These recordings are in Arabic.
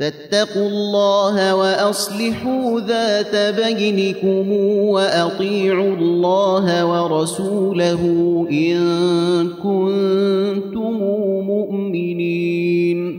فاتقوا الله وأصلحوا ذات بينكم وأطيعوا الله ورسوله إن كنتم مؤمنين.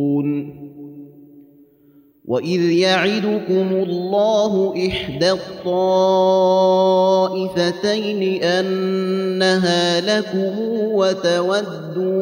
وإذ يعدكم الله إحدى الطائفتين أنها لكم وتودون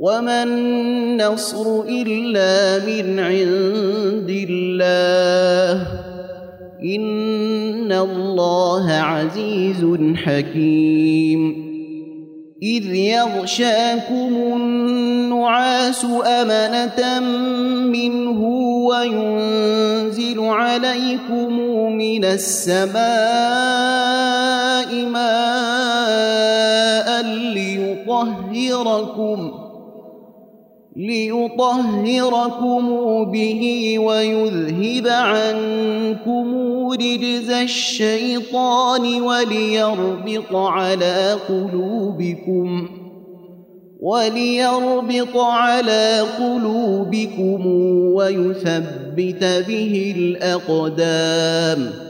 وما النصر إلا من عند الله إن الله عزيز حكيم إذ يغشاكم النعاس أمنة منه وينزل عليكم من السماء ماء ليطهركم ۖ ليطهركم به ويذهب عنكم رجز الشيطان وليربط على قلوبكم وليربط على قلوبكم ويثبت به الأقدام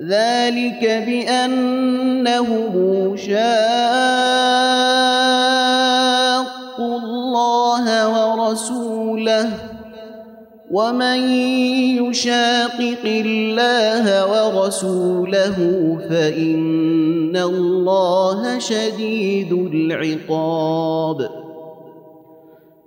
ذلك بأنهم شاقوا الله ورسوله ومن يشاقق الله ورسوله فإن الله شديد العقاب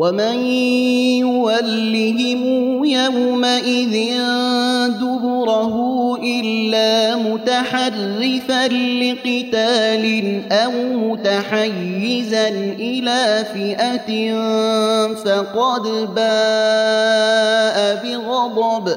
ومن يولهم يومئذ دبره إلا متحرفا لقتال أو متحيزا إلى فئة فقد باء بغضب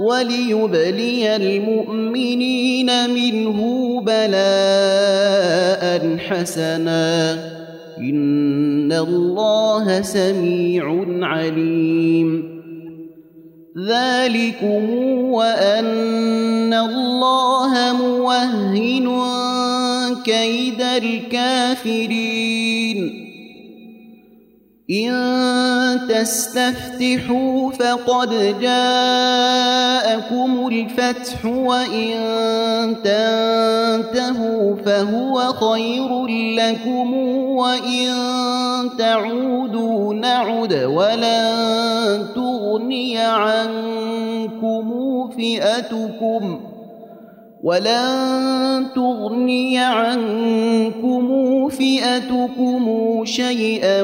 وليبلي المؤمنين منه بلاء حسنا. إن الله سميع عليم. ذلكم وأن الله موهن كيد الكافرين. إن تستفتحوا فقد جاءكم الفتح وإن تنتهوا فهو خير لكم وإن تعودوا نعد ولن تغني عنكم فئتكم ۖ ولن تغني عنكم فئتكم شيئا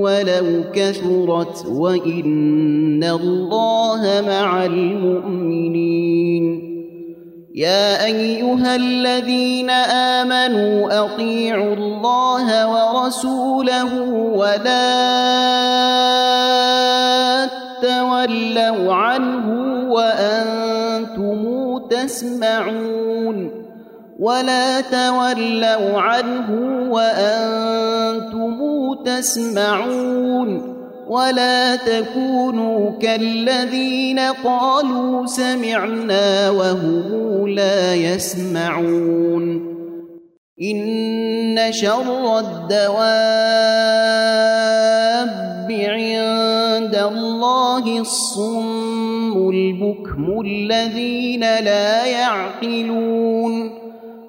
ولو كثرت وان الله مع المؤمنين يا ايها الذين امنوا اطيعوا الله ورسوله ولا تولوا عنه وأنتم تسمعون ولا تولوا عنه وأنتم تسمعون ولا تكونوا كالذين قالوا سمعنا وهم لا يسمعون. إن شر الدواب عند الله الصم البكم الذين لا يعقلون.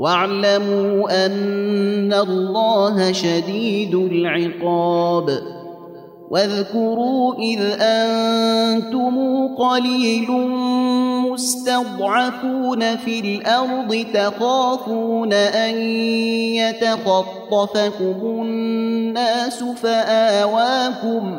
واعلموا أن الله شديد العقاب. واذكروا إذ أنتم قليل مستضعفون في الأرض تخافون أن يتخطفكم الناس فآواكم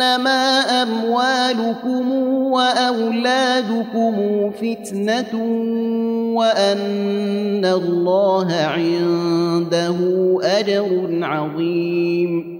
انما اموالكم واولادكم فتنه وان الله عنده اجر عظيم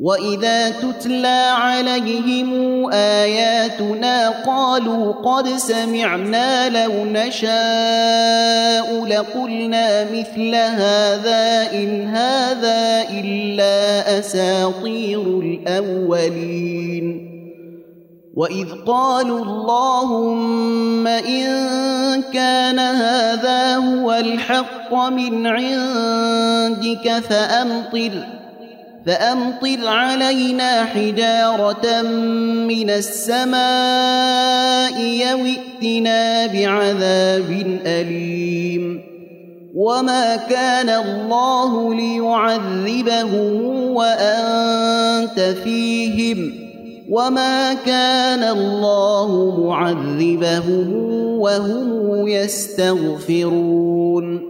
واذا تتلى عليهم اياتنا قالوا قد سمعنا لو نشاء لقلنا مثل هذا ان هذا الا اساطير الاولين واذ قالوا اللهم ان كان هذا هو الحق من عندك فامطر فأمطر علينا حجارة من السماء يوئتنا بعذاب أليم. وما كان الله ليعذبهم وأنت فيهم. وما كان الله معذبهم وهم يستغفرون.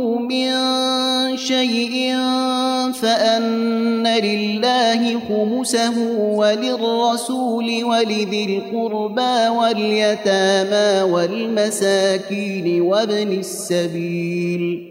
من شيء فأن لله خمسه وللرسول ولذي القربى واليتامى والمساكين وابن السبيل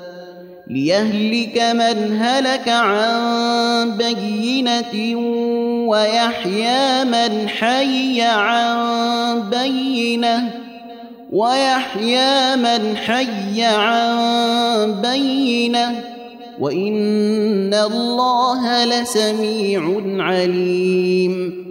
ليهلك من هلك عن بينة ويحيى من حي عن بينه ويحيى من حي عن بينه وان الله لسميع عليم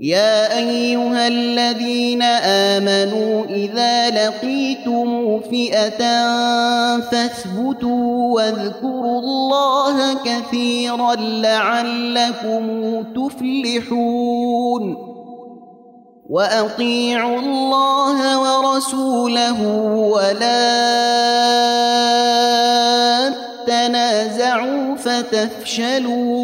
يا أيها الذين آمنوا إذا لقيتم فئة فاثبتوا واذكروا الله كثيرا لعلكم تفلحون. وأطيعوا الله ورسوله ولا تنازعوا فتفشلوا.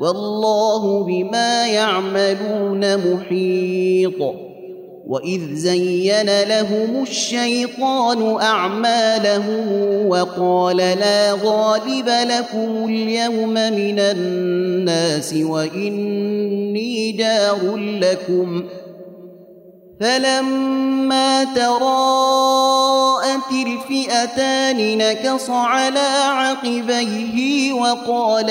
والله بما يعملون محيط. وإذ زين لهم الشيطان أعمالهم وقال لا غالب لكم اليوم من الناس وإني جار لكم. فلما تراءت الفئتان نكص على عقبيه وقال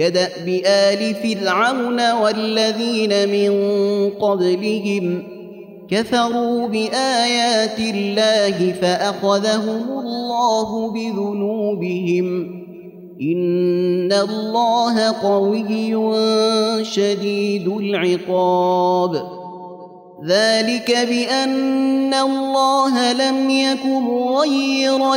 كداب ال فرعون والذين من قبلهم كفروا بآيات الله فأخذهم الله بذنوبهم. إن الله قوي شديد العقاب. ذلك بأن الله لم يك مغيرا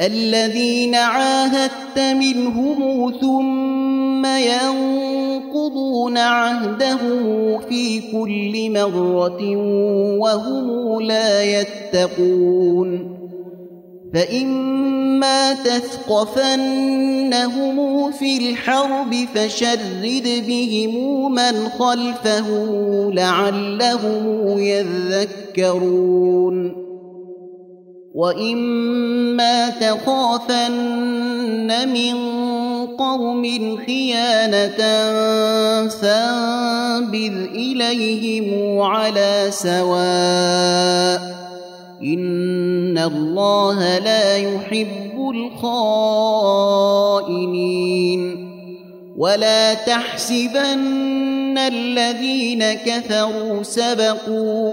الذين عاهدت منهم ثم ينقضون عهدهم في كل مرة وهم لا يتقون فإما تثقفنهم في الحرب فشرد بهم من خلفه لعلهم يذكرون وإما تخافن من قوم خيانة فانبذ إليهم على سواء ان الله لا يحب الخائنين ولا تحسبن الذين كفروا سبقوا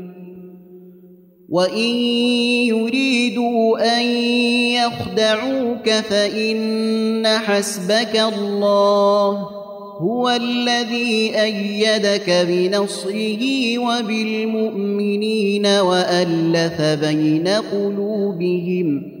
وان يريدوا ان يخدعوك فان حسبك الله هو الذي إيدك بنصره وبالمؤمنين والف بين قلوبهم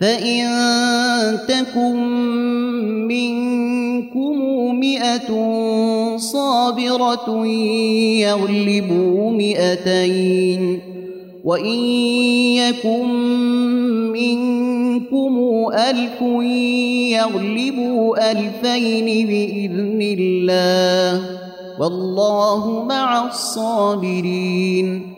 فإن تكن منكم مئة صابرة يغلبوا مئتين وإن يكن منكم ألف يغلبوا ألفين بإذن الله والله مع الصابرين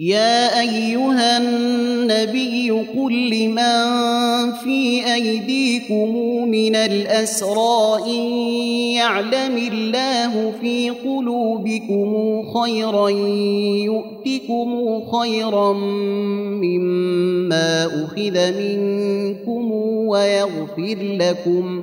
يا أيها النبي قل لمن في أيديكم من الأسرى إن يعلم الله في قلوبكم خيرا يؤتكم خيرا مما أخذ منكم ويغفر لكم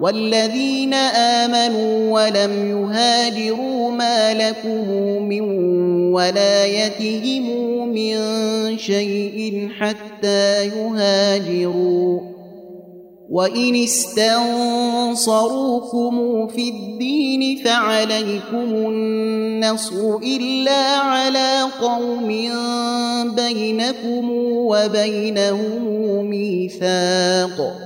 والذين آمنوا ولم يهاجروا ما لكم من ولايتهم من شيء حتى يهاجروا وإن استنصروكم في الدين فعليكم النصر إلا على قوم بينكم وبينهم ميثاق